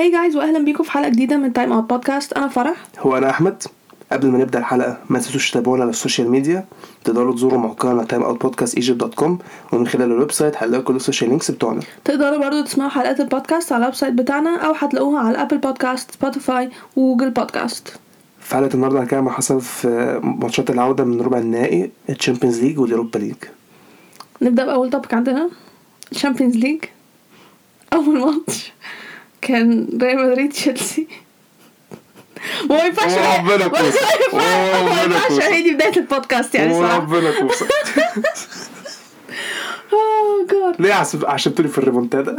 hi guys واهلا بيكم في حلقة جديدة من Time Out Podcast أنا فرح. وأنا أحمد. قبل ما نبدأ الحلقة ما تنسوش تتابعونا على ال social media. تقدروا تزوروا موقعنا Time Out Podcast Egypt dot com ومن خلال ال website هتلاقوا كل ال social links بتوعنا. تقدروا برضو تسمعوا حلقات البودكاست على ال website بتاعنا أو هتلاقوها على Apple Podcasts Spotify و Google Podcasts في حلقة النهارده هنتكلم عن حصل في ماتشات العودة من ربع النهائي ال Champions League وال Europa League نبدأ بأول topic عندنا ال Champions League أول ماتش. كان ريال مدريد تشيلسي. ما ينفعش وربنا ما كوسة. ينفعش وربنا كوسة. هي دي بداية البودكاست يعني صراحة. وربنا oh God ليه عشب- عشبتوني في الريمونتادا؟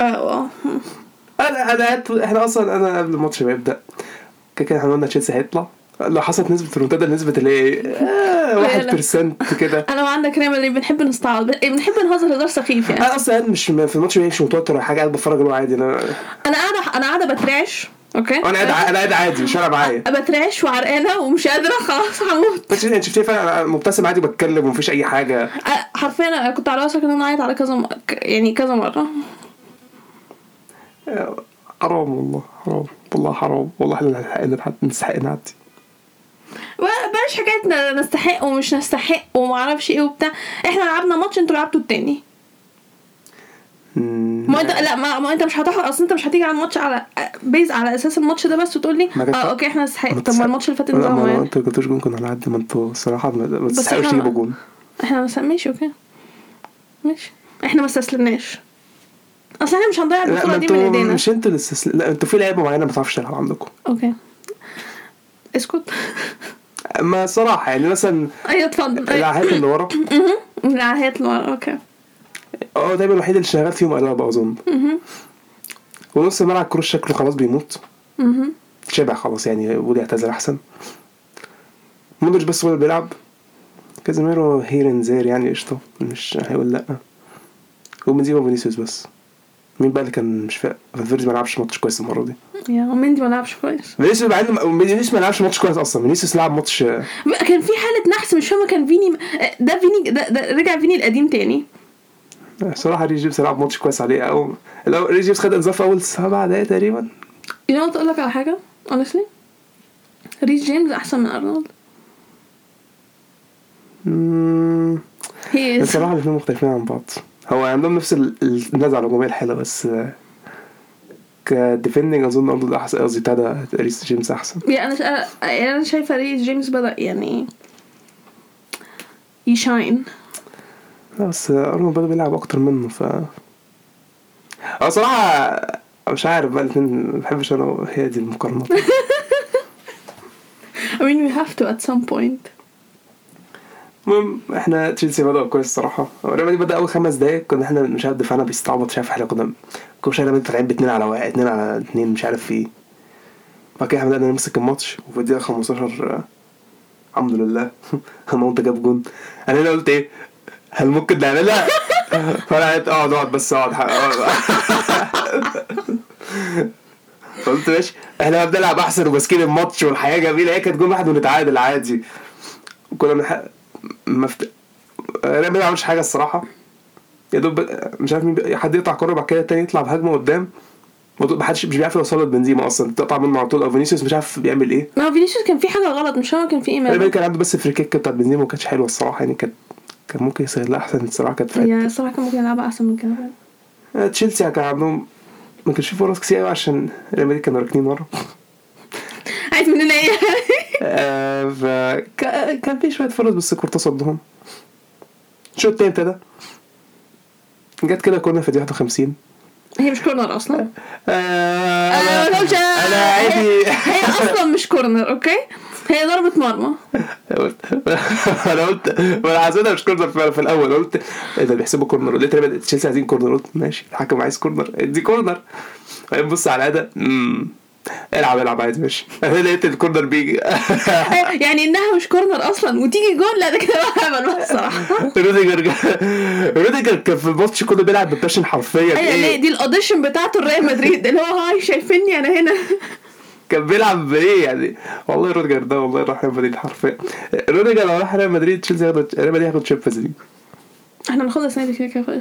آه أنا أنا قعدت- إحنا أصلا أنا قبل الماتش ما يبدأ كده كده إحنا قلنا تشيلسي هيطلع. لو حصلت نسبة الريمونتادا نسبة اللي هي آه 1% كده. أنا وعندك ريال مدريد بنحب نستعرض بنحب نهزر هزار سخيف يعني. أنا أصلا مش في الماتش مش متوتر ولا حاجة قاعد بتفرج اللي هو عادي. أنا أنا قاعدة أنا قاعدة بترعش أوكي؟ أنا قاعد أنا قاعد عادي مش فارقه معايا بترعش وعرقانة ومش قادرة خلاص هموت. بس أنت شفتني فعلا مبتسم عادي بتكلم ومفيش أي حاجة. حرفيا أنا كنت على راسك إن أنا اعيط على كذا م... يعني كذا مرة. حرام والله حرام. والله حرام. والله إحنا نستحق نعدي. بلاش حكايه نستحق ومش نستحق وما أعرفش إيه وبتاع. إحنا لعبنا ماتش أنتوا لعبتوا التاني. ما انت لا ما, ما انت مش هتحضر. اصل انت مش هتيجي على الماتش على basis على أساس الماتش ده بس وتقول لي ما آه okay إحنا نستحق. ما طب ما الماتش اللي فات أنتوا ما أنتوا كنتوش جون كنا هنعدي ما أنتوا الصراحه ما ما تستحقوش تجيبوا جون. إحنا بس ماشي okay. ماشي. إحنا ما استسلمناش. اصل إحنا مش هنضيع البطولة ما دي من ايدينا. مش أنتوا اللي استسل... لا أنتوا في لعيبة معينة ما بتعرفش تلعب عندكم. okay. اسكت. ما صراحة يعني مثلا أيوه اتفضل أيوة. العاهات اللي ورا. العاهات اللي ورا okay. أه دايما الوحيد اللي شغال فيهم ألابا أظن. ونص الملعب كروس شكله خلاص بيموت. شبع خلاص يعني بودي اعتزل أحسن. مودريتش بس هو اللي بيلعب. كازيميرو here and there يعني قشطة. مش هيقول لأ. وبنزيما وفينيسيوس بس. مين بقى اللي كان مش فاهم فالفيردي ما لعبش ماتش كويس المرة دي؟ يا ومندي ما لعبش كويس. فينيسيوس مع انه فينيسيوس ما لعبش ماتش كويس أصلا. فينيسيوس لعب ماتش كان في حالة نحس مش فاهمه كان فيني ده فيني ده, ده رجع فيني القديم تاني. صراحة ريس جيمس لعب ماتش كويس عليه. أو لو ريس جيمس خد انذار في أول سبع دقايق تقريبا. you know أقول لك على حاجة؟ Honestly. ريس جيمس أحسن من أرنولد. مم، he is الصراحه الاثنين مختلفين عن بعض. هو عندهم نفس ال- ال- النزعه الهجوميه الحلوه بس ك defending أظن ارنولد أحسن قصدي ده ريس جيمس أحسن. يعني أنا أنا شايفة ريس جيمس بدأ يعني ي shine. لا، بس أرنولد بدأ بيلعب أكتر منه ف آه صراحة مش عارف بقى الاثنين ما بحبش أنا هي دي المقارنة. I mean we have to at some point. المهم إحنا تشيلسي بدأ كويس الصراحة. ريال مدريد بدأ أول خمس دقايق كنا إحنا مش عارف دفاعنا بيستعبط مش عارف إحنا كنا كل مدريد طالعين باتنين على واحد اتنين على اتنين مش عارف إيه. بعد كده إحنا بدأنا نمسك الماتش وفي الدقيقة 15 آه، الحمد لله. مونت جاب جون. أنا هنا قلت إيه؟ هل ممكن نعملها؟ فأنا أقعد أقعد بس أقعد. قلت ماشي. إحنا بنلعب أحسن وماسكين الماتش والحياة جميلة. هي كانت جون واحد ونتعادل عادي. كنا بنح... مفت... ريال مدريد ما عملش حاجة الصراحة. يا دوب مش عارف مين حد يقطع كورة بعد كده التاني يطلع بهجمة قدام. ما حدش مش بيعرف يوصل لبنزيما أصلا. تقطع منه على طول. أو فينيسيوس مش عارف بيعمل إيه. ما هو فينيسيوس كان في حاجة غلط. مش فاهمه كان في إيه ريال كان عنده بس free kick بتاعت بنزيما ما كانتش حلوة الصراحة. يعني كانت كان ممكن يسهل لها أحسن الصراحه كانت في هي الصراحه كان ممكن يلعبها أحسن من كده. آه، تشيلسي كان عندهم ما كانش في فرص كتير قوي عشان ريال مدريد كانوا راكنين ورا. عايز مننا إيه؟ كان في شوية فرص بس كورتوا صدهم. الشوط التاني ابتدى. جت كده كنا في دقيقة 51 هي مش corner أصلا؟ آه، أنا قلتش أنا عادي. هي أصلا مش corner okay؟ هي ضربة مرمى. قلت أنا قلت أنا حسيتها مش corner في الأول. قلت إيه ده بيحسبوا corner. لقيت مدريد- تشيلسي عايزين corner. قلت ماشي الحكم عايز corner. ادي corner. بعدين بص على الأداء امم العب العب عادي ماشي. أنا لقيت ال corner بيجي. يعني إنها مش corner أصلا وتيجي جول لا ده كده بقى هبل بقى الصراحة. روديجر روديجر كان في الماتش كله بيلعب ب passion حرفيا. ليه إيه؟ دي ال audition بتاعته ريال مدريد اللي هو hi شايفيني أنا هنا. كان بيلعب بايه يعني؟ والله روديجر ده والله راح ريال مدريد حرفيا. روديجر لو راح ريال مدريد تشيلسي ياخد ريال مدريد ياخد Champions League. إحنا بناخدها السنة دي كده كده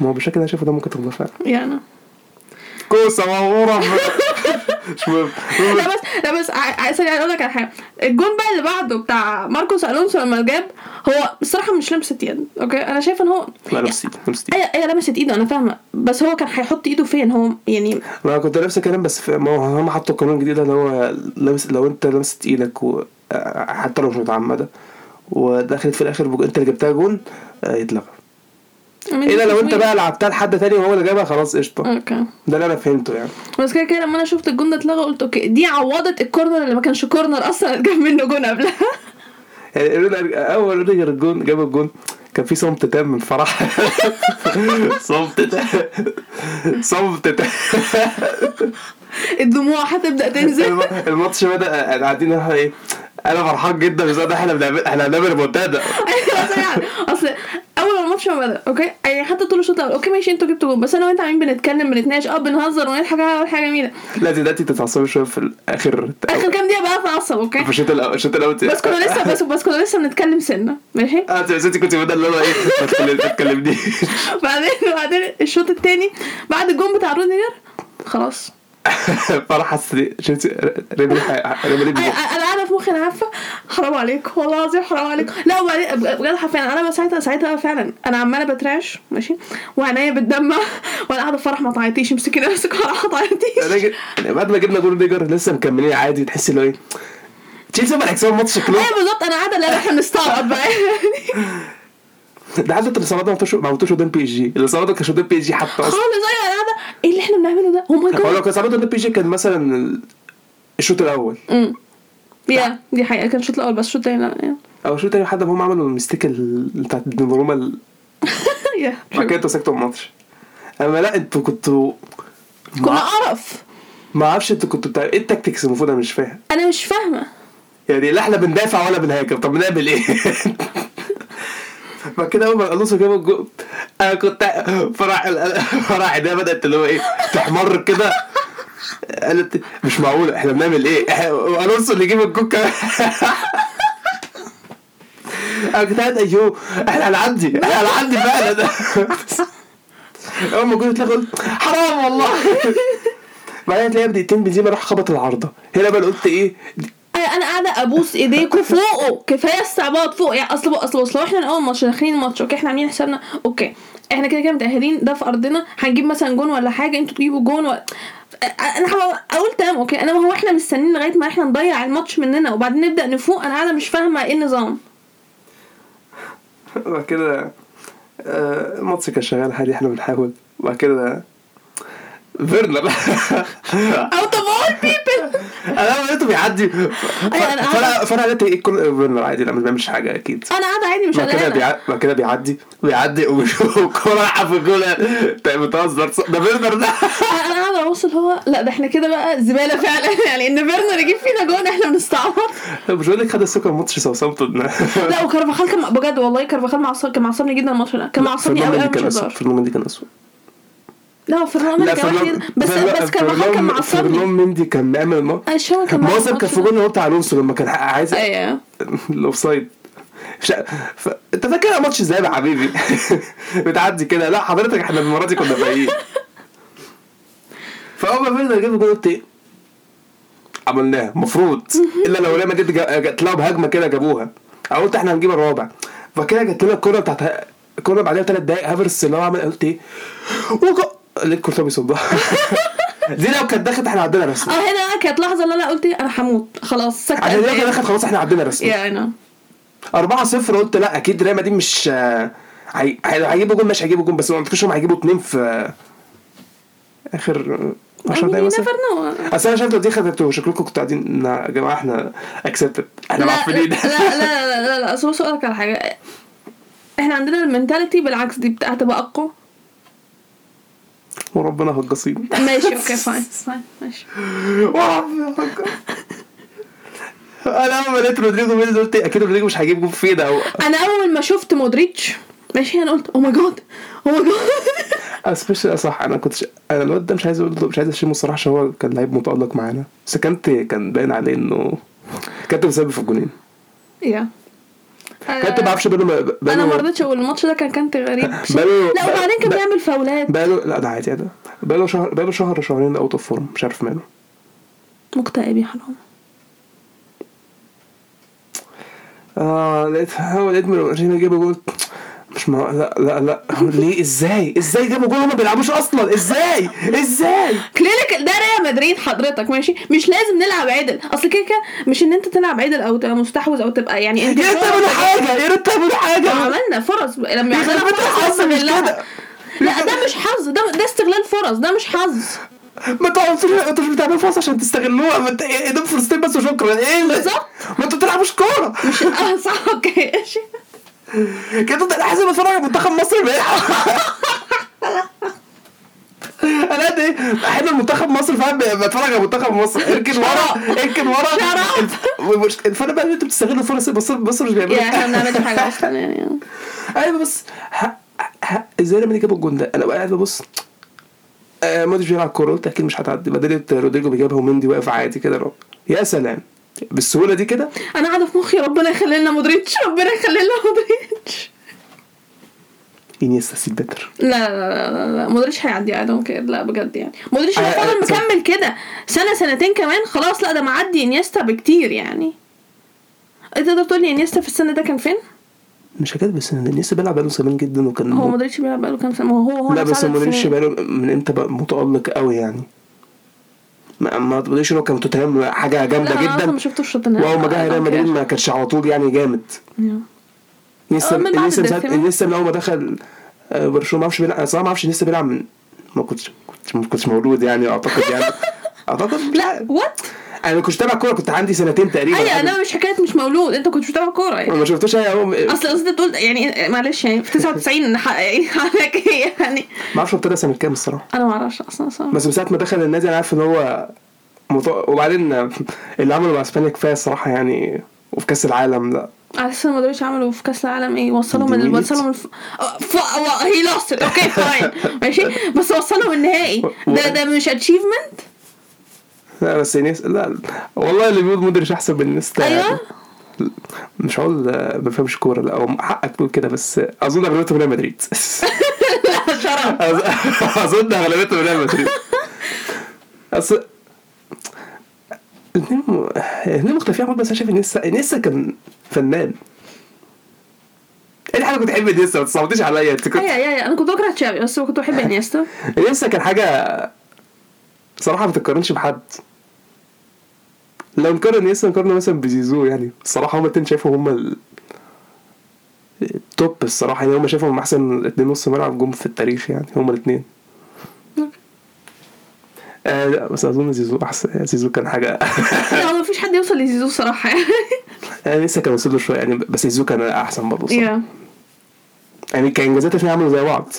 ما هو بالشكل ده شايفه ده ممكن تاخده فعلا يعني كوسة مغموره مش مهم لا بس لا بس أقول لك على حاجة. الجون بقى اللي بعده بتاع ماركوس ألونسو لما جاب هو الصراحة مش لمسة يد okay؟ أنا شايفه إن هو لا لمست ايدي لمست ايدي أيوه أيوه لمست ايده أنا فاهمة. بس هو كان هيحط إيده فين؟ هو يعني ما كنت نفس الكلام بس ما هو هم حطوا قانون جديد اللي هو لمس لو أنت لمست إيدك و... حتى لو مش متعمدة ودخلت في الآخر بج... أنت اللي جبتها جون آه، يتلغى. الا لو أنت بقى لعبتها لحد تاني وهو اللي جابها خلاص قشطة. okay. ده اللي أنا فهمته يعني. بس كده كده لما أنا شفت الجون ده اتلغى قلت okay دي عوضت ال corner اللي ما كانش كورنر أصلا اتجاب منه جون قبلها. يعني أول روديجر الجون جاب الجون كان في صمت تام من فرح. صمت تام. صمت تام. الدموع هتبدأ تنزل. الم- الماتش بدأ قاعدين إحنا إيه أنا فرحان جدا بس إحنا بنعمل إحنا هنعمل ريمونتادا أصل ما بدا okay؟ يعني حتى طول الشوط الأول okay ماشي أنتوا جبتوا جول بس أنا وأنت عاملين بنتكلم بنتناقش. آه بنهزر ونضحك. آه حاجة جميلة. لا دلوقتي تتعصبي شوية في الآخر. آخر كام دقيقة بقى أتعصب okay؟ في الشوط الأول الشوط الأول بس كنا لسه بس بس كنا لسه بنتكلم سنة. ماشي؟ آه أنت كنت بدل اللي هو إيه؟ ما تكلمنيش. بعدين بعدين الشوط الثاني بعد الجون بتاع روديجر خلاص. فرح حس شفت أنا قاعدة في مخي أنا عارفة؟ حرام عليك والله العظيم حرام عليك. لا بجد حرفيا أنا ساعتها ساعتها فعلا أنا عمالة بترعش ماشي؟ وعينيا بتدمع وأنا قاعدة فرح ما تعيطيش امسكي نفسك ما تعيطيش. يعني بعد ما جبنا جول روديجر لسه مكملين عادي تحس اللي هو إيه؟ تشيلسي ما هيكسبوا الماتش شكلهم أيوه بالظبط أنا قاعدة لا إحنا بنستعبط بقى. ده حتى الاصابات ما عملتوش ما عملتوش قدام بي إس جي. الاصابات ما كانش قدام بي إس جي حتى خالص أيوه أنا إيه اللي إحنا بنعمله ده؟ أو ماي هو لو جاد كان اصابات قدام بي إس جي كان مثلا ال- الشوط الأول. امم يا دي حقيقة كان الشوط الأول بس الشوط الثاني. أو الشوط الثاني حد هم عملوا المستيك ال- بتاعت دوناروما بعد كده أنتوا سكتوا الماتش. أما لا أنتوا كنتوا كنا قرف. ما أعرفش أنتوا كنتوا بتاع إيه التكتكس المفروض أنا مش فاهم؟ أنا مش فاهمة. يعني لا إحنا بندافع ولا بنهاجم. طب بنعمل إيه؟ بعد كده اول ما الونسو جاب الجول أنا كنت فرح فرح عينيها بدأت اللي هو إيه تحمر كده. قالت مش معقول إحنا بنعمل إيه؟ الونسو اللي يجيب الجول كمان أنا كنت قاعد أيوه إحنا هنعدي إحنا هنعدي فعلا. أول ما الجول قلت حرام والله. بعدين تلاقيها بدقيقتين بنزيما راح خبط العارضه هنا بقى قلت إيه أنا قاعدة أبوس إيديكوا فوقه. كفاية استعباط فوق. يعني أصل أصل اصل إحنا اول ماتش داخلين الماتش okay؟ إحنا عاملين حسابنا okay؟ إحنا كده كده متأهلين ده في أرضنا. هنجيب مثلا جون ولا حاجة أنتوا تجيبوا جون و... أنا أقول تمام okay؟ أنا هو إحنا مستنيين لغاية ما إحنا نضيع الماتش مننا وبعدين نبدأ نفوق. أنا قاعدة مش فاهمة إيه النظام. بعد كده آه، الماتش كان شغال عادي إحنا بنحاول. وبعد كده فيرنر. out of all people. أنا لقيته بيعدي. أيوة، فانا فانا لقيت إيه فيرنر عادي لا ما بيعملش حاجة أكيد. أنا قاعدة عادي مش قلقانة. بيع- بعد كده بيعدي بيعدي والكوره رايحة في الجول انت بتهزر. ده فيرنر ده. أنا قاعدة أبص اللي هو لا ده إحنا كده بقى زبالة فعلا. يعني إن فيرنر يجيب فينا جون إحنا بنستعبط. مش بقول لك خد الثقة ماتش ساوثامبتون. لا وكارفاخال كان بجد والله كارفاخال كان معصبني جدا الماتش ده. كان معصبني قوي قوي مش هزار. فرناند دي كان اسوء لا فرناندو لا فرنان- بس فرنان- بس كان فرنان- معصبني فرنان مندي كان بيعمل ما أنا مش فاهمه كان معصب كان في جول هو بتاع الونسو لما كان عايز أيوه. الاوفسايد ش... ف... أنت فاكر ماتش إزاي يا حبيبي؟ بتعدي كده. لا حضرتك إحنا المرة دي كنا بايقين فاول ما فيرنر جاب الجول قلت إيه عملناها المفروض إلا لو ريال مدريد جا- جات لها بهجمه كده جابوها. أنا قلت إحنا هنجيب الرابع. فكده جت لنا الكوره بتاعت الكوره بعدها ثلاث دقايق. هافرس اللي هو عمل قلت إيه لقيت كورتوا بيصدها دي لو كانت دخلت إحنا عدينا رسمي آه هنا كانت لحظه اللي أنا قلت إيه أنا هموت خلاص سكت عشان دي لو كانت دخلت خلاص إحنا عدينا رسمي يا أنا 4 0 قلت لا أكيد ريال مدريد مش آه، هي- هي- هيجيبوا جون مش هيجيبوا جون بس ما اعتقدش انهم هيجيبوا اتنين في آه، اخر 10 دقايق مثلا never know اصل أنا شايف لو دي خدتوا شكلكم كنتوا قاعدين "نا- يا جماعة إحنا accepted إحنا معفنين لا لا لا لا لا اصل بص أقول لك على حاجة إحنا عندنا ال mentality بالعكس دي بتاع تبقى اقوى وربنا هجاصين ماشي okay fine fine ماشي. أنا أول ما لقيت رودريجو بينزل قلت أكيد رودريجو مش هيجيب جون فين أو أنا أول ما شفت مودريتش ماشي أنا قلت oh my God oh my God especially صح أنا كنت أنا الواد ده مش عايز أقول مش عايز أشيمه الصراحة عشان هو كان لعيب متألق معانا. بس كانت كان باين عليه إنه كانت مسبب في الجونين. يا كانت ما أعرفش بقاله بقاله أنا ما رضيتش أقول الماتش ده كان كانت غريب. بقاله- لا وبعدين كان بيعمل فاولات. بقاله لا ده عادي ده بقاله شهر بقاله شهر شهرين out of form مش عارف ماله. مكتئب يا حرام. آه لقيت هو لقيت من جاب جول. مش ما لا لا لا. ليه؟ إزاي؟ إزاي جابوا جول وما بيلعبوش أصلا؟ إزاي؟ إزاي؟ clinical ده ريال مدريد حضرتك ماشي؟ مش لازم نلعب عدل. أصل كده كده مش إن أنت تلعب عدل أو تبقى مستحوذ أو تبقى يعني انت يا ريت تعملوا حاجة يا ريت تعملوا حاجة. عملنا فرص لما بيت فرص. لا ده مش حظ ده ده استغلال فرص ده مش حظ. ما تقعدوش أنتوا مش بتعملوا فرص عشان تستغلوها. ما أنت إيه ده فرصتين بس وشكرا. إيه بالظبط. ما أنتوا بتلعبوش كورة. مش آه صح okay. كده انت لازم اتفرج على منتخب مصر أنا قد إيه بحب المنتخب مصر فاهم بتفرج على منتخب مصر. اركن ورا اركن ورا. الفرق بقى ان أنتوا بتستغلوا فرص مصر مصر مش بيعملوا يعني إحنا ما بنعملش حاجة أصلا يعني. أيوه بس ه- إزاي لما جابوا الجون ده أنا بقى قاعد ببص. آه مودريتش بيلعب كورة قلت أكيد مش هتعدي. بدلت رودريجو بيجيبها ومندي واقف عادي كده. يا سلام. بالسهولة دي كده أنا قاعدة في مخي ربنا يخلي لنا مودريتش ربنا يخلي لنا مودريتش إنيستا still better لا لا لا لا, لا. مودريتش هيعدي I don't care لا بجد يعني مودريتش لو آه، فضل آه،. مكمل كده سنة سنتين كمان خلاص لا ده معدي إنيستا بكتير يعني انت تقدر تقول لي إنيستا في السن ده كان فين؟ مش حكايه بس إن إنيستا بيلعب بقاله زمان جدا وكان هو مودريتش بيلعب بقاله كام سنة هو هو لا بس مودريتش. بقاله من إمتى بقى متألق قوي يعني ما ما تقوليش إنه كان توتنهام حاجة جامدة لا أنا جدا ما شفتوش توتنهام وأول ما جه ريال مدريد. ما كانش على طول يعني جامد. لسه بعد لسه. لسه من أول ما دخل آه، برشلونة ما أعرفش بيلعب صراحة ما أعرفش لسه بيلعب من ما كنتش ما كنتش مولود يعني أعتقد يعني اعتقد لا. وات أنا ما كنتش تابع كورة كنت عندي سنتين تقريبا أيوه أنا مش حكاية مش مولود أنت كنت بتتابع كورة يعني. ما شفتوش أي هو ما أصل قصدي تقول يعني معلش يعني في 99 حق- يعني حضرتك إيه يعني؟ أعرفش ابتدى سنة كام الصراحة. أنا ما أعرفش أصلا صراحة بس من ساعة ما دخل النادي أنا عارف إن هو مط... وبعدين اللي عمله مع إسبانيا كفاية الصراحة يعني وفي كأس العالم لا. على أساس مودريتش عملوا في كأس العالم إيه؟ وصلهم ال... وصلهم الف... ف... he lost okay fine ماشي؟ بس وصلهم النهائي. ده ده مش achievement لا بس انيس لا والله اللي بيقول مودريتش أحسن من انيستا أيوه. مش هقول آه، ما بفهمش كورة لا أو حقك تقول كده بس أظن اغلبيته من ريال مدريد. لا شرف. أظ- أظن اغلبيته من ريال مدريد. أصل الاثنين مختلفين عن بس أنا شايف انيستا انيستا كان فنان. إيه الحاجة كنت بحب انيستا ما تصوتيش عليا. أنت كنت أيوه أيوه. أنا كنت بكره تشافي بس كنت بحب إنيستا. إنيستا كان حاجة صراحة ما تتقارنش بحد. لو نقارن انيستا نقارنه مثلا بزيزو يعني الصراحه هما الاتنين شايفهم هما ال... ال top الصراحة يعني هما شايفهم أحسن اتنين نص ملعب جم في التاريخ يعني هما الاتنين. آه لا بس أظن زيزو أحسن زيزو كان حاجة. لا هو مفيش حد يوصل لزيزو صراحة يعني. يعني لسه كان وصل له شوية يعني بس زيزو كان أحسن برضه. يا يعني كانجازات الاثنين عملوا زي بعض.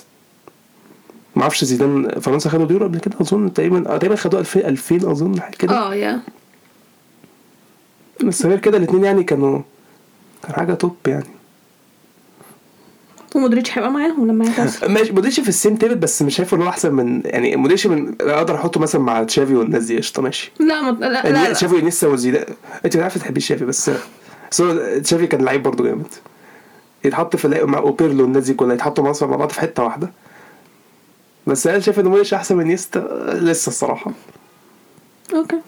ما أعرفش زيدان فرنسا خدوا اليورو قبل كده؟ أظن تقريبا آه، تقريبا خدوه 2000 2000 أظن حاجة كده. آه يا بس غير كده الاثنين يعني كانوا كان حاجة توب يعني. ومودريتش هيبقى معاهم لما يعتزل ماشي مودريتش في ال same tier بس مش شايفه إن هو أحسن من يعني مودريتش من أقدر أحطه مثلا مع تشافي والناس دي قشطة ماشي. لا مط... لا لا, يعني لا. تشافي ونيستا وزيدان. أنت مش عارفه تحبي تشافي بس بس هو تشافي كان لعيب برضه جامد. يتحط في مع وبيرلو والناس دي كلها يتحطوا مع بعض في حتة واحدة. بس أنا شايف إن مودريتش أحسن من نيستا لسه الصراحة. okay.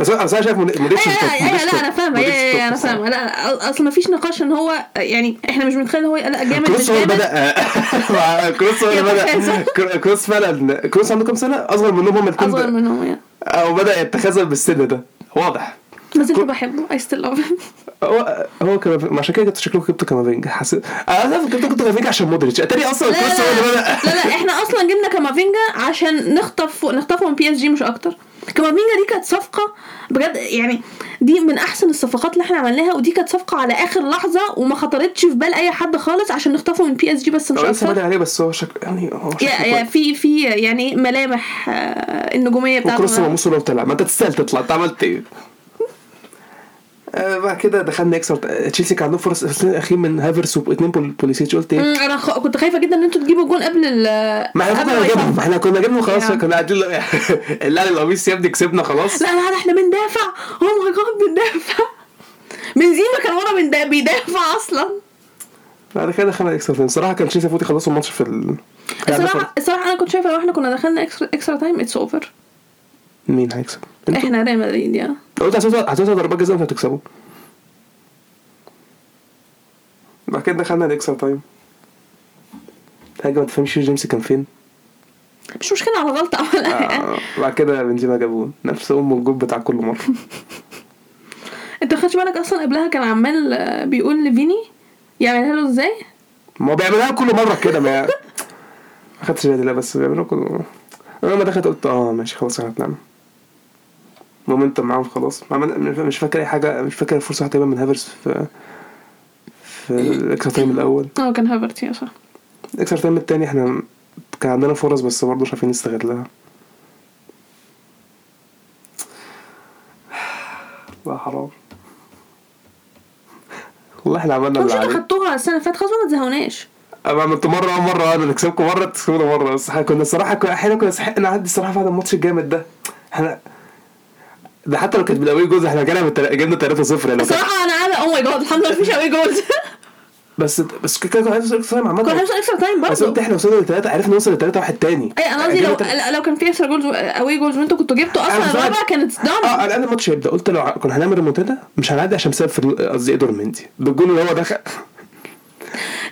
بس أنا شايف مود- مودريتش أيوه top، أيوه مودريتش لا top، أنا فاهمة. أنا. فاهمة. لا أصل ما فيش نقاش إن هو يعني إحنا مش بنتخيل إن هو لا جامد كروس هو بدأ. كروس هو بدأ. كروس فعلا كروس عنده كام سنة؟ أصغر منهم هم الاثنين أصغر منهم يعني أو بدأ يتخاذل بالسن ده. واضح. ما زلت بحبه. I still love هو هو كان عشان كده شكله جبت كامافينجا. حسيت أنا فكرت كنت كامافينجا عشان مودريتش. أتاري أصلا لا لا بدأ. لا لا إحنا أصلا جبنا كامافينجا عشان نخطف نخطفه من بي إس جي مش أكتر. كامافينجا دي كانت صفقة بجد يعني دي من أحسن الصفقات اللي إحنا عملناها ودي كانت صفقة على آخر لحظة وما خطرتش في بال أي حد خالص عشان نخطفه من بي اس جي بس مش لسه عليه بس هو شكله يعني هو yeah yeah كويس. في في يعني ملامح آه، النجومية وكروس بتاعته وموسو لو طلع ما انت تستاهل تطلع أنت عملت إيه؟ آه، بعد كده دخلنا extra تشيلسي كان عندهم فرص الفرصتين الاخير من هافرس واثنين بوليسيتش. قلت إيه؟ أنا خ... كنت خايفة جدا إن أنتوا تجيبوا جون قبل ال ما إحنا كنا. ما إحنا كنا جبنا خلاص. كنا قاعدين اللي على القميص يا ابني كسبنا خلاص. لا لا إحنا بندافع. oh my god بندافع. بنزيما كان ورا بيدافع أصلا. بعد كده دخلنا extra time. الصراحه كان تشيلسي المفروض يخلصوا الماتش في ال الصراحه الصراحه أنا كنت شايفة لو إحنا كنا دخلنا extra time it's over مين هيكسب؟ إحنا ريال مدريد يعني قلت هتوصل هتوصل ضربات جزاء وانتوا هتكسبوا. بعد كده دخلنا ال extra time حاجة ما تفهمش جيمس كان فين. مش مشكلة على غلطة عملها يعني آه بعد كده بنزيما جاب جون نفس أم الجول بتاع كل مرة. انت خدش بالك أصلا قبلها كان عمال آه، بيقول لفيني يعملها له إزاي؟ ما بيعملها كل مرة كده ما ما خدتش بالي لا بس بيعملها كل مره أنا لما دخلت قلت آه ماشي خلاص إحنا هنعمل. momentum معاهم خلاص. مش فاكر أي حاجة مش فاكر الفرصه تقريبا من هافرز في في ال extra time الأول. آه كان هافرتز yeah صح. ال extra time التاني إحنا كان عندنا فرص بس برضه مش عارفين نستغلها لا حرام. والله إحنا عملنا اللي علينا. خدتوها السنة اللي فاتت خلاص؟ ما تزهقوناش. اما عملت مرة مرة أنا نكسبكم مرة تكسبونا مرة. بس إحنا كنا الصراحة أحيانا كنا نستحق نعدي الصراحة بعد الماتش الجامد ده. إحنا ده حتى لو كانت بالاوي جوز إحنا بالتل- جبنا 3 0 يعني لو كان- الصراحه أنا قاعدة oh my god الحمد لله مفيش away goals بس بس كده كده هنوصل extra time كنا عامه هنوصل extra time بس قلت برضه إحنا وصلنا لثلاثه عرفنا نوصل لثلاثه واحد تاني. أي أنا قصدي لو جبنا تلاتة- لو كان في extra goals away goals وانتوا كنتوا جبتوا أصلا عارف. الرابع كانت آه دون على الأقل الماتش هيبدأ. قلت لو كنا هنعمل ريمونتادا مش هنعدي عشان بسبب قصدي ايدور مندي. بالجول اللي هو دخل.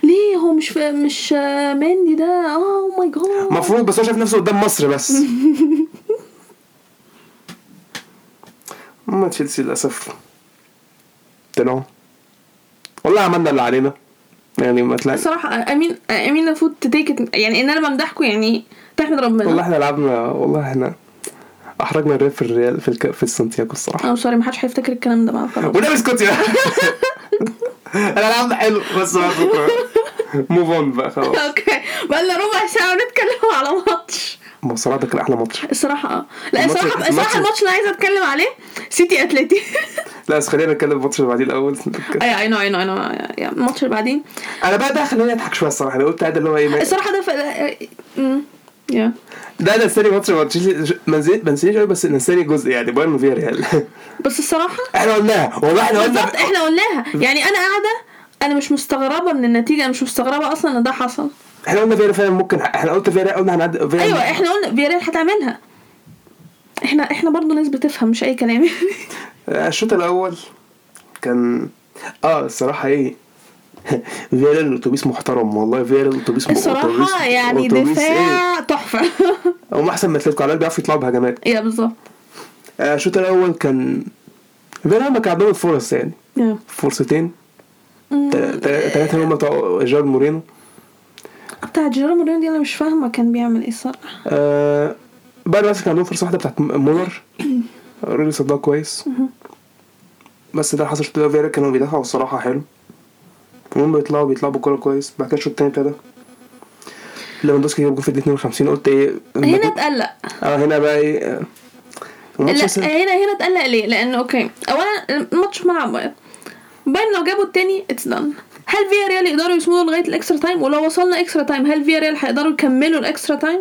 ليه؟ هو مش مش آه، مندي ده. آه ماي جاد المفروض بس هو شايف نفسه قدام مصر بس. اما تشيلسي للأسف. طلعوا والله عملنا اللي علينا. يعني ما تلاقي الصراحه امين أمين المفروض تتيك يعني إن أنا بمدحكم يعني تحمد والله ربنا إحنا لعبنا والله إحنا أحرجنا الريال في الريال في الك... في السانتياغو الصراحة. آه sorry محدش هيفتكر الكلام ده بقى خلاص. ونبي اسكت انا لعبنا حلو بس move on بقى خلاص. okay. بقى لنا ربع ساعة ونتكلم على ماتش. ما هو صراحة ده كان أحلى ماتش. الصراحه آه. لا الصراحه الصراحه الماتش اللي عايزه أتكلم عليه سيتي اتلتي لا بس خلينا نتكلم الماتش اللي بعديه الأول. أي أي نو أي نو أي نو الماتش اللي بعدين أنا بقى ده خلاني أضحك شوية الصراحة. أنا قلت عادي اللي هو إيه الصراحة ده ف... أمم، yeah. ده أنا استني ماتش ما نسيتش قوي بس نستني جزء يعني بايرن فيا ريال بس الصراحة إحنا قلناها والله إحنا قلنا بالظبط إحنا قلناها. يعني أنا قاعدة أنا مش مستغربة من النتيجة أنا مش مستغربة أصلا إن ده حصل. إحنا قلنا فيا فعلا ممكن إحنا قلت فيا ريال قلنا هنعدي فيا أيوه إحنا قلنا فياريال هتعملها. إحنا إحنا برضه ناس بتفهم مش أي كلام. آه، الشوط الأول كان آه الصراحة إيه فيرال اتوبيس محترم والله فيرال اتوبيس الصراحة يعني أتوبيس إيه؟ دفاع تحفة. هم أحسن من أتلتيكو على بيعرفوا يطلعوا بهجمات. yeah بالظبط. آه، الشوط الأول كان فيرال ما كان عندهم الفرص يعني. فرصتين. ثلاثة هم بتوع جيرارد مورينو. بتاع جيراردو مورينو دي أنا مش فاهمة كان بيعمل إيه الصراحه آه بعد بس كان عندهم فرصة واحدة بتاعت مولر. الراجل صدها كويس. بس ده حصل شوط فيرا كانوا بيدافعوا الصراحة حلو. المهم بيطلعوا بيطلعوا بالكوره كويس. بعد كده الشوط التاني ابتدى. ليفاندوسكي جاب جول في الدقيقة 52 قلت إيه هنا اتقلق. آه هنا بقى إيه لا لسه- هنا هنا اتقلق ليه؟ لأن okay. اولا الماتش في ملعب بايرن بايرن لو جابوا التاني it's done هل فيا ريال يقدروا يصمدوا لغاية ال extra time ولو وصلنا extra time هل فيا ريال هيقدروا يكملوا ال extra time؟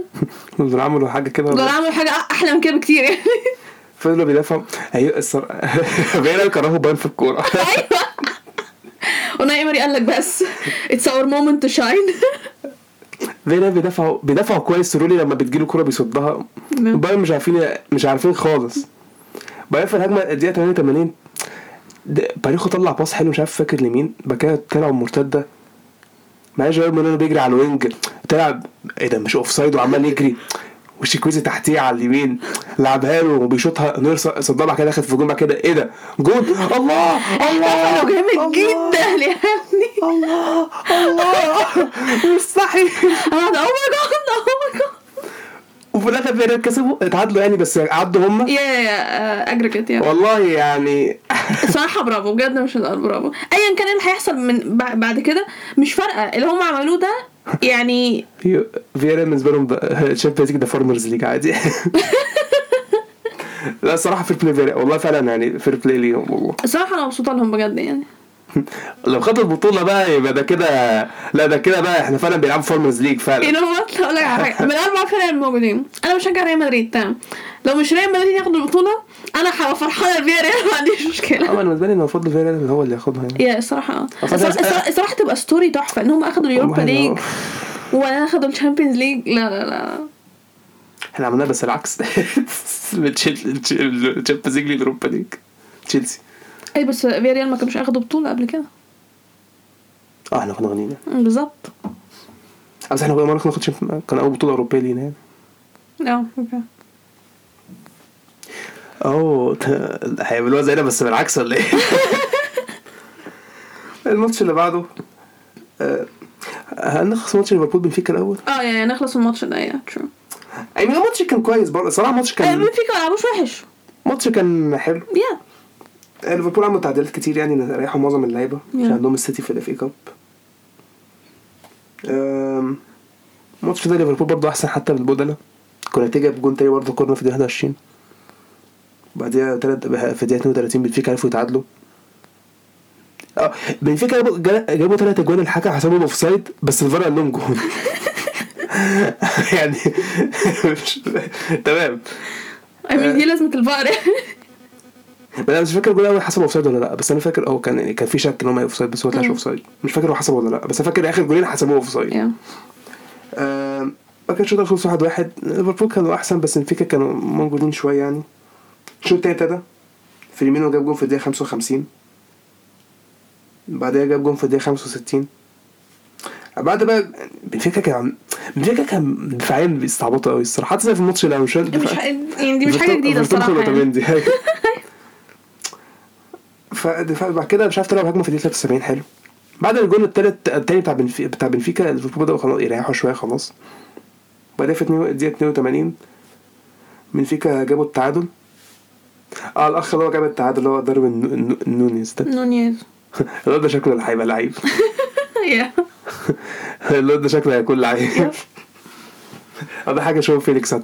دول عملوا حاجة كده دول عملوا حاجة أحلى من كده بكتير يعني. فضلوا بيدافعوا. أيوه الصراحه فيرا كرهوا باين في الكورة. أيوه. أوناي ايمري قال لك بس. it's our moment to shine فيرا بيدافعوا بيدافعوا كويس. رولي لما بتجيله كورة بيصدها. نعم. بايرن مش عارفين مش عارفين خالص. بايرن في الهجمة الدقيقة 88 ده- باريخو طلع باص حلو مش عارف فاكر لمين بعد كده طلع مرتدة. معايا جيرارد مورينو بيجري على ال wing طلع إيه ده مش offside وعمال يجري وتشوكويزي تحتيه على اليمين لعبها له وبيشوطها نوير صدها كده دخلت في جون بعد كده إيه ده جون! الله! الله! جامد جدا يا ابني. الله! الله! مستحيل أنا oh my god oh my god وفي الآخر فيريال كسبوا. اتعادلوا يعني بس عدوا هم yeah yeah aggregate yeah والله يعني. الصراحه برافو بجد مش هزار برافو. ايا كان إيه اللي هيحصل من بع- بعد كده؟ مش فارقة. اللي هم عملوه ده يعني فيرا بالنسبة لهم شايفين الليج ده farmers league عادي. لا الصراحه fair play والله فعلا يعني fair play ليهم والله. الصراحه أنا مبسوطة لهم بجد يعني. لو خدوا البطوله بقى يبقى ده كده لا ده كده بقى إحنا فعلا بيلعبوا farmers league فعلا know what هقول لك على حاجة من الاربع فرق الموجودين أنا بشجع ريال مدريد تمام لو مش ريال مدريد ياخد البطوله أنا هبقى فرحانه بيها for real ما عنديش مشكله آه أنا بالنسبة لي المفروض فياريال هو اللي ياخدها يعني يا الصراحه آه الصراحه, أنا- الصراحة, الصراحة تبقى story تحفه ان هم اخدوا ال Europa League إنه- وأنا اخدوا ال Champions League لا لا لا إحنا عملناها بس العكس ال Champions League ليج تشيلسي اي بس فياريال ما كانوش أخدوا بطولة قبل كده. آه إحنا كنا غنيين بالظبط. بس إحنا كنا ما ناخدش كان أول بطولة أوروبية لينا يعني. آه okay. أوه هيعملوها زينا بس بالعكس ولا إيه؟ الماتش اللي بعده آه، هنخلص ماتش ليفربول بنفيكا الأول؟ آه يعني نخلص الماتش ده yeah true أي مين الماتش كان كويس برضه. صراحة الماتش كان بنفيكا ما لعبوش وحش. الماتش كان حلو. yeah ليفربول عملوا تعديلات كتير يعني ريحوا معظم اللعيبة عشان. عندهم السيتي في ال FA Cup. الماتش ده ليفربول برضه أحسن حتى بالبدلا كوناتي جاب جون تاني برضه corner في الدقيقة 21 بعديها تلات في الدقيقة 32 بنفيكا عرفوا يتعادلوا. آه بنفيكا جابوا جا- جابوا ثلاث أجوان الحكم حسبهم offside بس الفار قال لهم جون. يعني تمام. Mean دي لازمة الفار أنا مش فاكر الجول الأول حسب offside ولا لأ بس أنا فاكر هو كان يعني كان في شك إن هم offside بس هو طلعش مم. offside مش فاكر هو حسبه ولا لأ بس أنا فاكر آخر جولين حسبوه offside yeah. آم، ما كانش ده خلص واحد واحد. ليفربول كانوا أحسن بس بنفيكا كانوا موجودين شوية يعني. الشوط التاني ابتدى. فيرمينو جاب جون في الدقيقة 55 بعدها جاب جون في الدقيقة 65 بعد بقى بنفيكا كان بنفيكا كان دفاعيا بيستعبطوا قوي الصراحة. حتى زي في الماتش الأول مش يعني دي مش حاجة جديدة الصراحة يعني. يعني. فدفاع بعد كده مش عارف طلعوا هجمه في الدقيقة 73 حلو. بعد الجون التالت التاني بتاع بنفيكا بتاع بنفيكا ليفربول بدأوا خلاص يريحوا شوية خلاص. بعدها في الدقيقه 82 بنفيكا جابوا التعادل. آه الأخ اللي هو جاب التعادل اللي هو داروين نونيز ده. نونيز. الواد ده شكله اللي هيبقى لعيب الواد ده شكله هيكون لعيب. ده حاجة جواو فيليكس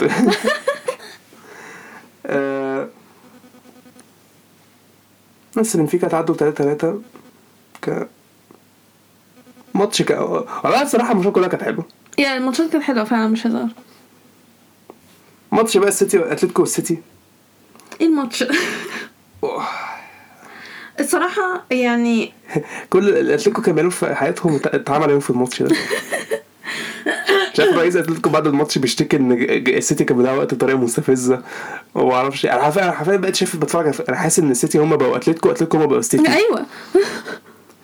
بس بنفيكا تعادلوا 3 3 ك ماتش ك والله الصراحة الماتشات كلها كانت حلوة. yeah الماتشات كانت حلوة فعلا مش هزار. ماتش بقى السيتي اتلتيكو والسيتي. إيه الماتش؟ الصراحة يعني كل الأتلتيكو كان بيعملوا في حياتهم ات- اتعمل عليهم في الماتش ده. مش عارف رئيس اتلتيكو بعد الماتش بيشتكي إن السيتي كان بيلعب وقت بطريقه مستفزه وما أعرفش أنا حرفيا أنا حرفيا بقيت شايف بتفرج أنا حاسس إن السيتي هم بقوا أتلتيكو أتلتيكو هم بقوا السيتي أيوه.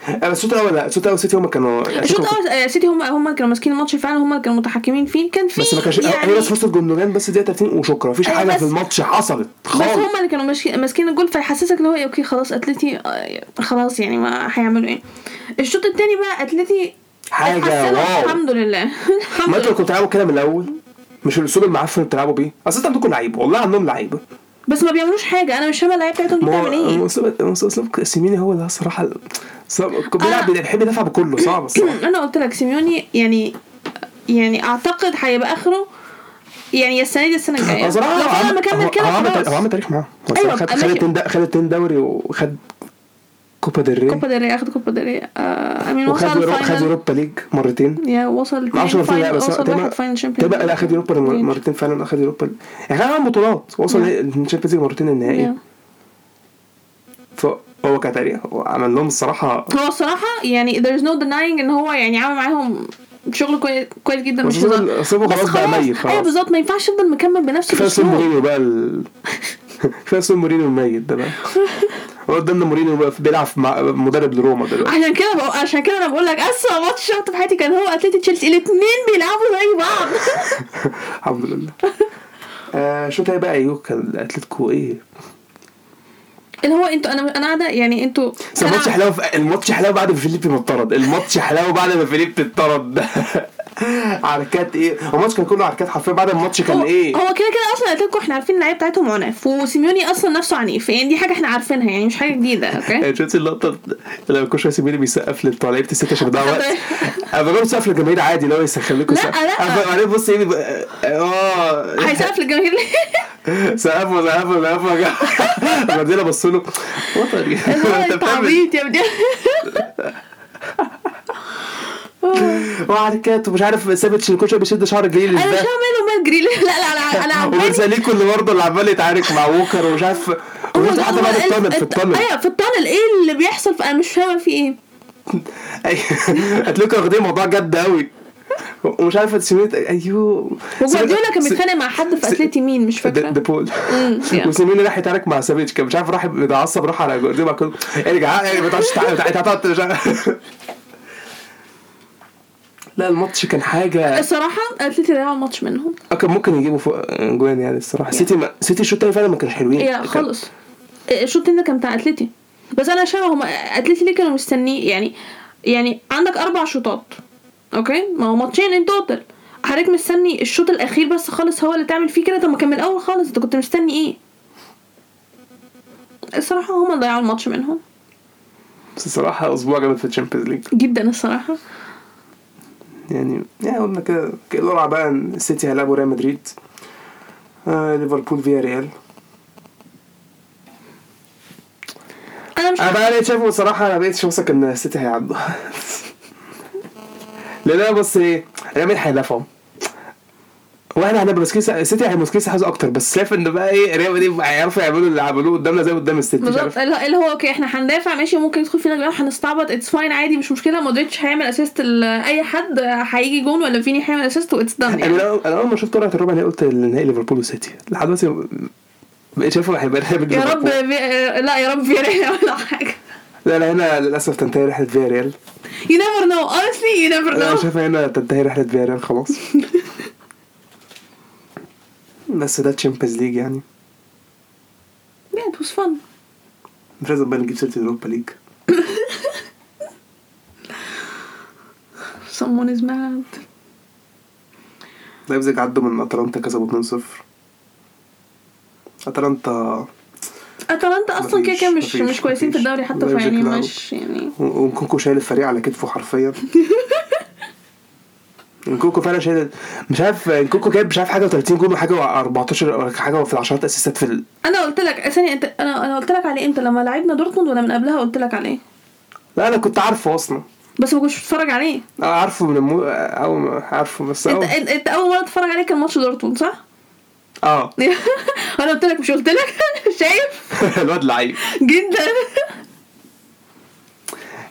أنا الشوط الأول لا الشوط الأول السيتي هم كانوا الشوط أتلتيكو- الأول آه، سيتي هم هم كانوا ماسكين الماتش فعلا هم كانوا متحكمين فيه كان في بس ما كانش يعني هي بس فرصة جندوجان بس دقيقة 30 وشكرا. مفيش أيوة حاجة بس- في الماتش حصلت. بس خالص. هم اللي كانوا ماسكين الجول فيحسسك اللي هو okay خلاص أتلتي خلاص يعني ما هيعملوا إيه. الشوط التاني بقى أتلتي حاجة wow. الحمد لله. ما أنتوا كنتوا بتلعبوا كده من الأول؟ مش الأسلوب المعفن اللي بتلعبوا بيه؟ أصل أنتوا عندكم لعيبه والله عندهم لعيبه بس ما بيعملوش حاجة. أنا مش فاهمة اللعيبه بتاعتهم دي بتعمل إيه؟ هو اسلوب سيميوني هو اللي الصراحه صعب بيلعب بيحب يدافع بكله صعب الصراحة. أنا قلت لك سيميوني يعني يعني أعتقد هيبقى آخره يعني yeah السنة دي السنة الجاية. صراحة لو فضل مكمل كده هو عمل عمل تاريخ معاه. أيوة، خد خد اتنين دوري وخد كوبا ديل ري. كوبا ديل اخد كوبا ديل ري. آه أمين وصل يورو- خد ال final Europa League مرتين. يا وصل ما أعرفش مرتين لا بس final Champions تبقى لا اخد يوروبا مر- مرتين فعلا اخد Europa يعني خد عمل بطولات وصل. ال Champions League مرتين النهائي. فهو كتاريخ هو عمل لهم الصراحة هو الصراحة يعني there's no denying إن هو يعني عمل معاهم شغل كويس جدا مش هزار بس خلاص بقى ميت خلاص. أيوه بالظبط ما ينفعش يفضل مكمل بنفس كفاية الأسلوب. مورينيو بقى ال... كفاية سون مورينيو الميت ده بقى. قدامنا مورينيو بيلعب مع مدرب لروما دلوقتي. عشان كده بقى عشان كده أنا بقول لك اسوء ماتش شفته في حياتي كان هو اتلتي تشيلسي. الاثنين بيلعبوا زي بعض. الحمد لله. آه شوط تاني بقى أيوه كان اتلتيكو إيه؟ اللي هو أنتوا أنا أنا قاعدة يعني أنتوا الماتش حلاوه الماتش حلاوة بعد ما فيليبي ما اتطرد. الماتش حلاوة بعد ما فيليبي اتطرد. عركات إيه؟ الماتش كان كله عركات حرفيا بعد الماتش كان هو, إيه؟ هو كده كده أصلا أتلتيكو إحنا عارفين اللعيبة بتاعتهم عنف وسيميوني أصلا نفسه عنيف يعني دي حاجة إحنا عارفينها يعني مش حاجة جديدة okay؟ يعني شفت اللقطه لما كل شوية سيميني بيسقف لبتوع لعيبة السيتي عشان بيضيع وقت. أنا بجرب سقف للجماهير عادي هو يسخن لكم لا،. لا. بعدين بص إيه آه. هيسقف للجماهير ليه؟ سقفوا سقفوا سقفوا. بعدين بصوا له. وطني أنت عبيط يا ابني. وبعد كده مش عارف ثابت كل شوية بيشد شعر جريل أنا مش ماله مال جريل. لا لا أنا أنا عمالي وبنساليكو اللي برضه اللي عمال يتعارك مع ووكر ومش عارف. وانت حتى بعد ال- ال tunnel في الت- التانل. أيوه في ال tunnel. إيه اللي بيحصل؟ أنا مش فاهمة في إيه. هتلاقوا واخدين الموضوع جد قوي ومش عارفه سميت أيوه. وجوارديولا كان بيتخانق مع حد في أتلتي مين؟ مش فاكرة. دي بول. وسيميني راح يتعارك مع سافيتش كان مش عارف راح متعصب راح على جوارديولا كله. ارجع ارجع ما تعرفش تعالى تعالى. لا الماتش كان حاجة الصراحة أتلتي ضيعوا الماتش منهم. آه، كان ممكن يجيبوا فوق جوان يعني الصراحة. سيتي ما... سيتي الشوط التاني فعلا ما كانش حلوين. ما كان- خالص. الشوط التاني ده كان بتاع أتلتي. بس أنا شايفه هم أتلتي ليه كانوا مستنيه يعني يعني عندك أربع شوطات أوكي؟ ما هو ماتشين in total حضرتك مستني الشوط الأخير بس خالص هو اللي تعمل فيه كده؟ طب ما كان من الأول خالص أنت كنت مستني إيه؟ الصراحة هم ضيعوا الماتش منهم. بس الصراحة أسبوع جامد في ال Champions League. جدا الصراحة. يعني يعني قلنا كده القرعه بقى السيتي هيلعبوا ريال مدريد آه ليفربول فيا ريال أنا مش أنا بقى بقيت شايفه بصراحه أنا بقيت واثق إن السيتي هيعدوا. لأن أنا بص إيه ريال مدريد هيدافعوا. وإحنا هنبقى ماسكين س- السيتي هيبقى ماسكين حاجة أكتر بس شايف إن بقى إيه ريال مدريد هيعرفوا يعملوا اللي عملوه قدامنا زي قدام السيتي مش بالظبط. عارف. اللي هو أوكي إحنا هندافع ماشي ممكن يدخل فينا جوان هنستعبط it's fine عادي مش مشكلة. مودريتش هيعمل assist لاي حد هيجي جون ولا فيني هيعمل assist and it's done أنا يعني. لو- أنا أول ما شفت قرعه الربع أنا قلت النهائي ليفربول وسيتي. لحد دلوقتي بقيت شايفه هيبقى ريال مدريد يا رب. لا يا رب في ريال ولا حاجة. لا لا هنا للأسف تنتهي رحلة فيا ريال you never know honestly you never know. شايف هنا تنتهي رحلة فيا ريال خلاص. بس ده Champions League يعني. Yeah it was fun. مش لازم بقى نجيب سيرة ال Europa League someone is mad. لايبزيج عدوا من أتلانتا كسبوا 2-0 أتلانتا أتلانتا أصلا كده كده مش مش كويسين في. الدوري حتى فيعني. مش يعني. نكونكو شايل الفريق على كتفه حرفيا. نكونكو فعلا شايل مش عارف نكونكو جايب مش عارف حاجة و30 جول وحاجة و14 ولا حاجة في العشرات أسيستات في ال... أنا قلت لك ثانية أنت أنا أنا قلت لك عليه إمتى؟ لما لعبنا دورتموند ولا من قبلها قلت لك عليه. لا أنا كنت عارفه أصلا. بس ما كنتش بتتفرج عليه. أنا عارفه من المو... أو ما- عارفه بس أنت أو... أنت, أنت أول مرة تتفرج عليه كان ماتش دورتموند صح؟ آه. أنا قلت لك مش قلت لك؟ شايف؟ الواد لعيب. جدا.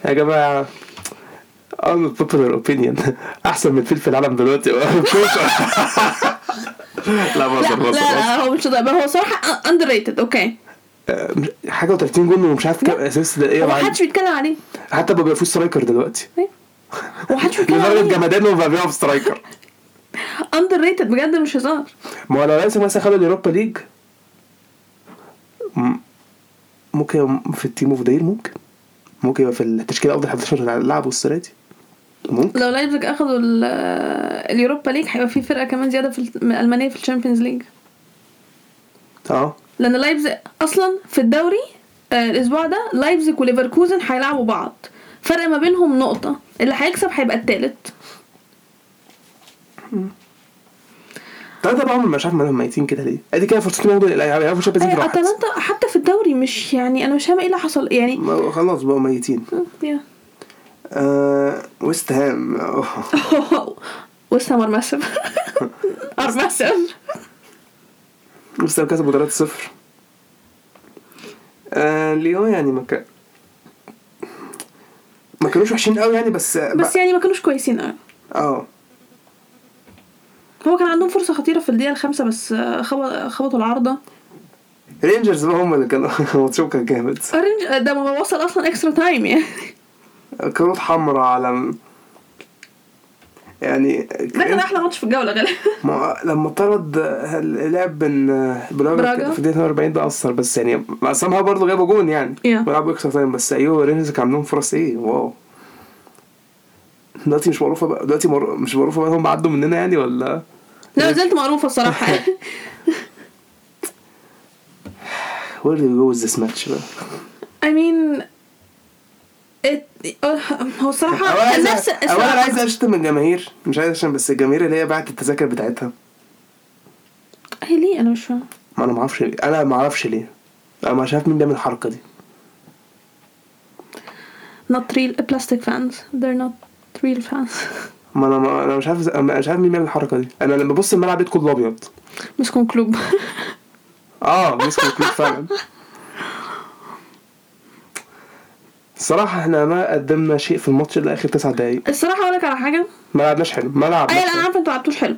يا جماعة unpopular opinion. أحسن من في العالم دلوقتي. لا بهزر لا. لا هو مش ده. هو صراحة underrated أوكي حاجة و30 جول ومش عارف كام assist. ده إيه. محدش بيتكلم عليه. حتى بقى بيفوز striker دلوقتي. هو محدش بيتكلم لدرجة عليه. جمدانه بقى بيقف سترايكر اندر ريتد بجد مش هزار. ما هو لو لازم مثلا خدوا ال Europa League ممكن في ال team of the year ممكن. ممكن يبقى في التشكيلة افضل 11 اللي لعبوا السنة دي. ممكن. لو لايبزيج أخدوا ال- ال Europa League هيبقى في فرقة كمان زيادة في المانيه في ال Champions League. آه. لأن لايبزيج أصلا في الدوري آه، الأسبوع ده لايبزيج وليفركوزن هيلعبوا بعض. فرق ما بينهم نقطة. اللي هيكسب هيبقى التالت. بقى هم مش عارف مالهم ميتين كده ليه. أدي كده فرصتهم ياخدوا يلعبوا Champions League أي راحت أتلانتا حتى في الدوري مش يعني أنا مش فاهمة إيه اللي حصل. يعني خلاص بقوا ميتين. يا. آه ويست هام وست هام are massive are massive ويست هام كسبوا 3-0 آه ليون يعني ما كان ما كانوش وحشين قوي يعني بس بس يعني ما كانوش كويسين قوي. آه. هو كان عندهم فرصة خطيرة في الدقيقة الخامسة بس آه، خبط- خبطوا العارضة. رينجرز بقى هم اللي كانوا ماتشهم كان جامد. أورنج ده ما وصل أصلا extra time يعني. كروت حمراء على يعني ده كان أحلى ماتش في الجولة غالبا. ما لما طرد لعب بين براجا. في الدقيقة 40 ده أثر بس يعني سامها برضه جابوا جون يعني. Yeah. بيلعبوا extra time بس أيوه رينجرز كان عندهم فرص إيه؟ واو. دلوقتي مش معروفة بقى دلوقتي مر... مش معروفة بقى هم عدوا مننا يعني ولا؟ لا زلت معروفة الصراحة. where do go this match بقى؟ I mean هو أولا كان نفس أولا عايز أشتم الجماهير. مش عايز عشان بس الجماهير اللي هي باعت التذاكر بتاعتها. هي ليه؟ أنا مش فاهمه ما أنا ما أعرفش أنا ما أعرفش ليه. أنا مش عارف مين بيعمل الحركة دي. Not real plastic fans. They're not real fans. ما أنا ما أنا مش عارف أنا مش عارف مين بيعمل الحركة دي. أنا لما ببص الملعب لقيت كله أبيض. مسكوا الكلوب. آه مسكوا الكلوب فعلا. الصراحة إحنا ما قدمنا شيء في الماتش إلا آخر تسع دقايق الصراحة أقول لك على حاجة ما لعبناش حلو ما لعبناش أيوه أنا. عارفة أنتوا لعبتوش حلو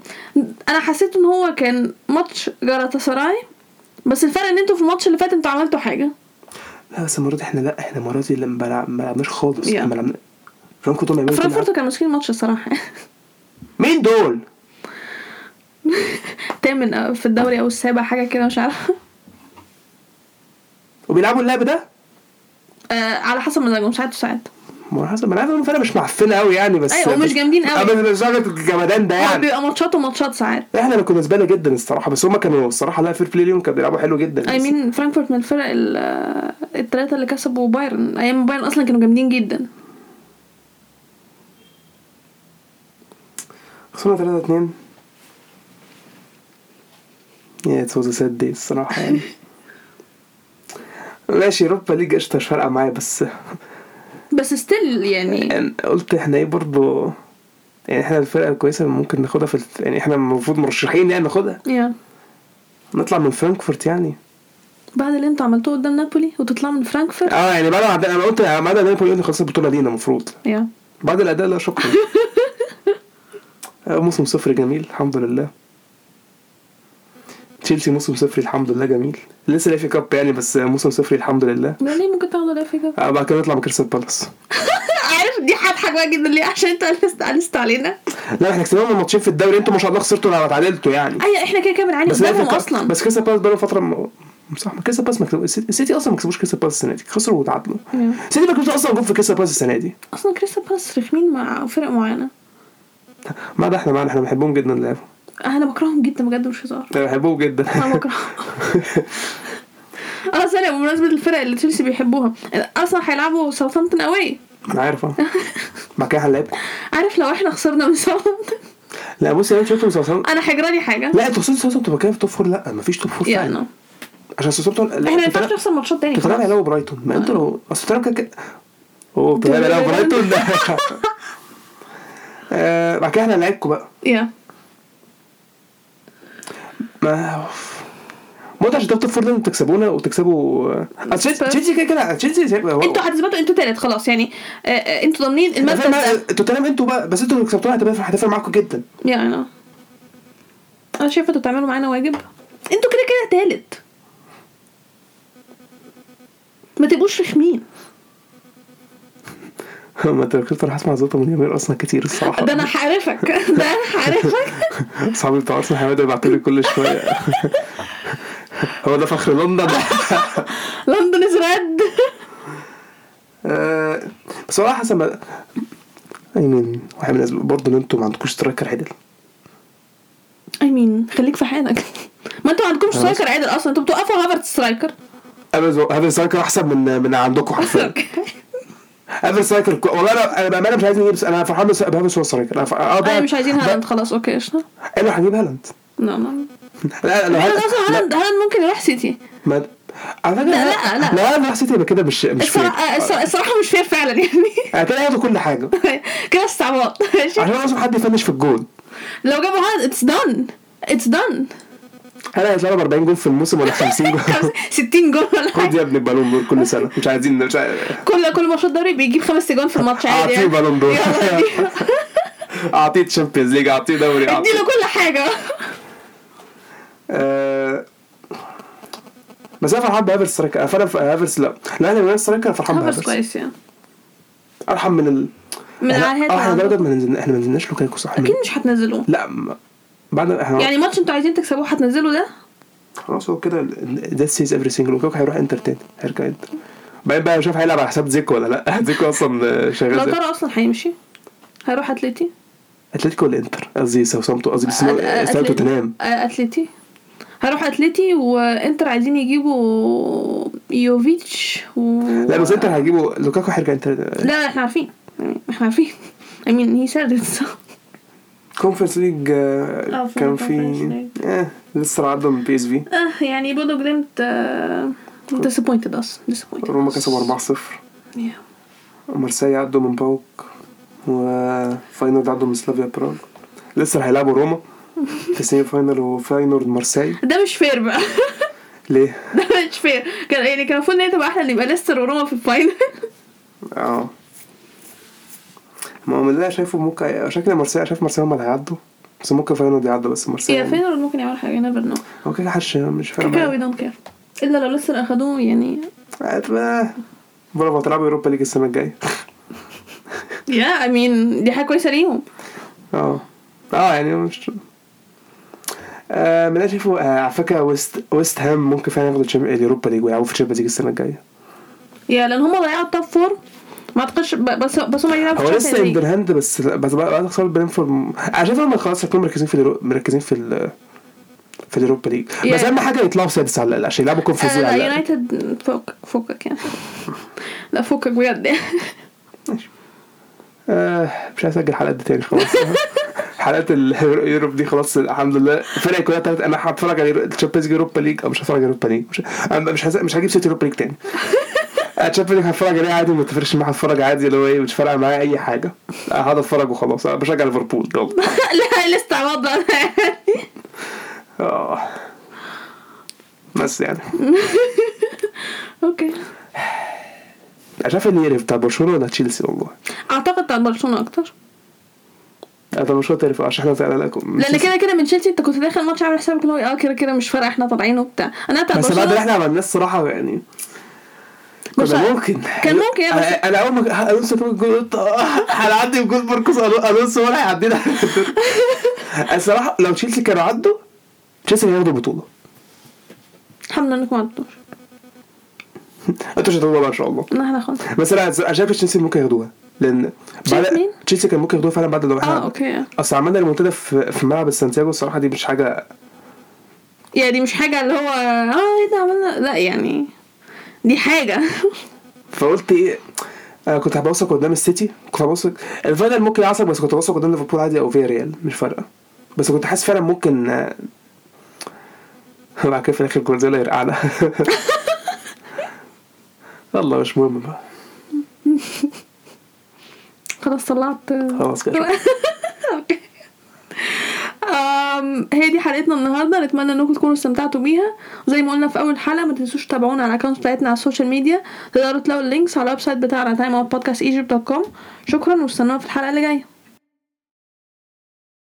أنا حسيت إن هو كان ماتش جالاتا سراي بس الفرق إن أنتوا في الماتش اللي فات أنتوا عملتوا حاجة لا بس المرة دي إحنا لا إحنا المرة دي اللي ما لعب- ما لعبناش خالص Yeah. إحنا ما لعبنا بيعملوا كل فرانكفورت. كانوا ماسكين الماتش الصراحة مين دول؟ تامن أو في الدوري أو السابع حاجة كده مش عارفة وبيلعبوا اللعب ده؟ آه على حسب مزاجهم ساعات وساعات. ما حسب أنا عارف إن الفرقة مش معفنة قوي يعني بس ومش بس- جامدين قوي. آه، بس مش درجة الجمدان ده هو يعني. بيبقى ماتشات وماتشات ساعات. إحنا كنا زبالة جدا الصراحة بس هما كانوا الصراحة لا fair play ليهم كانوا بيلعبوا حلو جدا. I mean فرانكفورت من الفرق ال- الثلاثه اللي كسبوا بايرن. أيام بايرن أصلا كانوا جامدين جدا. خسرنا 3 2 yeah it was sad دي الصراحة يعني. ماشي Europa League قشطة مش فارقة معايا بس بس still يعني يعني قلت إحنا إيه برضه يعني إحنا الفرقة الكويسة اللي ممكن ناخدها في الف... يعني إحنا المفروض مرشحين يعني ناخدها. يا نطلع من فرانكفورت يعني. بعد اللي أنتوا عملتوه قدام نابولي وتطلع من فرانكفورت؟ آه يعني بعد ما أنا قلت بعد نابولي قلت خلاص البطولة لينا المفروض. yeah بعد الأداء لا شكرا. آه، موسم صفر جميل الحمد لله. تشيلسي موسم صفري الحمد لله جميل. لسه لا FA Cup يعني بس موسم صفري الحمد لله. ده ليه ممكن تاخدوا ال FA Cup؟ آه، بعد كده نطلع من كريستال بالاس. عارف دي هضحك بقى جدا ليه؟ عشان أنتوا قلست علينا. لا إحنا كسبنا ماتشين في الدوري أنتوا ما شاء الله خسرتوا لما تعادلتوا يعني. أيوه إحنا كده كده بنعاني بس قدامهم أصلا. بس كريستال بالاس بقاله فترة م... صح ما كريستال بالاس ما كسبوا السيتي أصلا ما كسبوش كريستال بالاس السنة دي. خسروا وتعادلوا. السيتي ما كسبوش أصلا جول في كريستال بالاس السنة دي. أصلا كريستال بالاس رخمين مع فرق معينة. ما ده إحنا معانا إحنا بنحبهم جدا اللعبه أنا بكرههم جدا بجد مش هزار. إحنا بنحبهم جدا. أنا بكرههم. آه ثانية بمناسبة الفرق اللي تشيلسي بيحبوها أصلا هيلعبوا ساوثامبتون away أنا عارف آه. بعد كده هنلعبكم عارف لو إحنا خسرنا من ساوثامبتون لا بص يا شفتوا ساوثهامبتون أنا هيجرالي حاجة. لا أنتوا وصلتوا ساوثهامبتون تبقى كده في top four لا مفيش top four فعلا. أنا عشان ساوثهامبتون لا، إحنا ما ينفعش نخسر ماتشات تاني خلاص. هيلاقوا برايتون. ما أنتوا لو أصل توتنهام كده أوه هيلاقوا برايتون. ده آه، بعد كده إحنا هنلعبكم بقى. يا ما ما أنتوا عشان تاخدوا four لازم تكسبونا وتكسبوا. آه، تشيلسي كده كده تشيلسي أنتوا هتثبتوا أنتوا تالت خلاص يعني آه، آه، أنتوا ضامنين المركز بقى- توتنهام أنتوا بقى بس أنتوا لو كسبتونا هتفرق معاكم جدا. yeah أنا أنا شايفة أنتوا تعملوا معانا واجب. أنتوا كده كده تالت. ما تبقوش رخمين. ما انت كنت راح اسمع زوطه من يومين أصلا كتير الصراحة. ده أنا هعرفك. ده أنا هعرفك. اصحابي بتوع ارسنال حمادة يبعتوا لي كل شوية. هو ده فخر لندن. London is red بس والله حسب ما I mean واحد من الناس برضه إن أنتوا ما عندكوش striker عدل. I mean خليك في حالك. ما أنتوا ما عندكمش striker عادل أصلا. أنتوا بتوقفوا هافرتز striker هافرتز striker أحسن من من عندكم حرفيا. striker كو- والله أنا أنا بامانه مش عايز نجيب أنا فرحان بس بهافرتز هو striker أنا أيوه مش عايزين هالاند خلاص okay قشطة. أيوه هنجيب هالاند. لا لا لا هالاند هالاند ممكن يروح سيتي. ما على فكرة لا، لا، لا. لا لا حسيت يبقى كده مش مش fair الصراحه الصراحة- الصراحة مش fair فعلا يعني. كده هياخدوا كل حاجة. كده استعباط. عشان لازم حد ي finish في الجول لو جابوا هالاند it's done it's done هل هيطلعوا ب 40 جول في الموسم ولا 50 جول؟ 60 جول ولا خد يا ابني البالون دور كل سنة. مش عايزين مش عايز... كل كل ماتشات دوري بيجيب خمس تجوان في الماتش عادي أعطيه يعني. بالون دور. أعطيه Champions League أعطيه دوري أعطيه. اديله كل حاجة. آه، بس أنا فرحان بهافرز سترايكر. أنا فرحان بهافرز لا. لا أنا من سترايكر فرحان هافرز بهافرز كويس يعني. أرحم من ال من احنا- العاهات آه ما نزلنا إحنا ما نزلناش لوكاكو صح؟ أكيد مش هتنزلوه. لا بعد إحنا يعني ماتش أنتوا عايزين تكسبوه هتنزلوا ده؟ خلاص هو كده ذات سيز افري سنجل لوكاكو هيروح انتر تاني هيرجع انتر بعدين بقى أشوف هيلعب على حساب زيكو ولا لا؟ زيكو أصلا شغال لو زي- ترى أصلا هيمشي. هيروح اتليتي اتلتيكو ولا انتر قصدي ساوثامبتون قصدي بس استاد توتنهام أ- اتليتي هيروح اتليتي وإنتر عايزين يجيبوا يوفيتش و... لا بس إنتر هيجيبوا لوكاكو هيرجع انتر لا لا إحنا عارفين. يعني إحنا عارفين. I mean he said it so. Conference League آه، في كان في. آه لسه عدوا من PSV آه يعني بودو جليمت آه disappointed us disappointed روما كسبوا 4-0 yeah. مارسيليا عدوا من باوك. وفاينورد عدوا من سلافيا براغ. لسه هيلعبوا روما. في semi final وفاينورد مارسيليا. ده مش fair بقى. ليه؟ ده مش fair كان يعني كان المفروض إن هي تبقى أحلى إن يبقى ليستر وروما في ال final. آه. ما هو اللي أنا شايفه ممكن شكل مارسيليا شايف مارسيليا هم اللي هيعدوا. بس ممكن فاينورد يعدوا بس مارسيليا يا فاينل ممكن يعمل حاجة never know هو كده حش مش فاهم كده we don't care إلا لو ليستر أخدوه يعني. برافو هتلعبوا Europa League السنة الجاية. yeah I mean دي حاجة كويسة ليهم. آه. آه يعني مش آه من اللي شايفه آه على فكرة ويست ويست هام ممكن فعلا ياخدوا ال Europa League ويلعبوا في ال Champions League السنة الجاية. yeah لأن هم ضيعوا ال top four ما أعتقدش بس بس هم يلعبوا هو في لسه Champions League. اندر هاند بس بس بعد خساره برينفورد أنا شايف هم خلاص هيكونوا مركزين في. مركزين في ال... في ال Europa League. بس أهم حاجة يطلعوا سادس على الأقل عشان يلعبوا Conference آه لا. يونايتد فوقك فوقك يعني. لا فوقك بجد. آه مش عايز أسجل حلقات دي تاني خلاص. حلقات اليوروب دي خلاص الحمد لله. الفرق كلها تلات أنا هتفرج على الشامبيونز يوروبا ليج. أو مش هتفرج على يوروبا ليج. مش مش هجيب سيرة يوروبا ليج تاني. الشامبيونز ليج هتفرج عليه عادي وما تفرقش معايا هتفرج عادي اللي هو إيه مش فارقة معايا أي حاجة. هقعد أتفرج وخلاص. أنا بشجع ليفربول يلا. لا الاستعباط ده آه. بس يعني. okay. أنا شايف ان يعرف بتاع برشلونة ولا تشيلسي؟ والله. أعتقد بتاع برشلونة أكتر. أنا بتاع برشلونه تعرف عشان إحنا فعلا لأن كده كده من تشيلسي أنت كنت داخل الماتش عامل حسابك اللي هو آه كده كده مش فارقة إحنا طالعين وبتاع. أنا بتاع بس بعد اللي إحنا عملناه الصراحة يعني. كنا ممكن. كان ممكن يا بس- أنا أول ما ألونسو جاب الجول قلت هنعدي بجول ماركوس ألونسو ولا هيعدينا. الصراحه لو تشيلسي كانوا عدوا تشيلسي هياخدوا البطوله الحمد لله إنكم ما عدتوش أنتوا مش هتاخدوها بقى إن شاء الله. لا إحنا خلاص. بس أنا شايف تشيلسي ممكن ياخدوها لأن مين؟ تشيلسي كان ممكن ياخدوها فعلا بعد لو آه إحنا okay. أصل عملنا الريمونتادا في في ملعب السانتياغو الصراحة دي مش حاجة يعني مش حاجة اللي هو آه إيه ده عملنا لا يعني دي حاجة. فقلت إيه أنا كنت هبقى واثق قدام السيتي كنت هبقى واثق ال final ممكن يعصب بس كنت هبقى واثق قدام ليفربول عادي أو فيا ريال مش فارقة. بس كنت حاسس فعلا ممكن آه، بعد كده في الآخر جوارديولا يرقعنا. يلا مش مهم بقى. خلاص طلعت. خلاص كده. okay. هي دي حلقتنا النهارده. نتمنى إنكم تكونوا استمتعتوا بيها. وزي ما قلنا في أول حلقة ما تنسوش تتابعونا على ال accounts بتاعتنا على ال social media تقدروا تلاقوا ال links على ال website بتاعنا com شكرا واستنونا في الحلقة اللي جاية.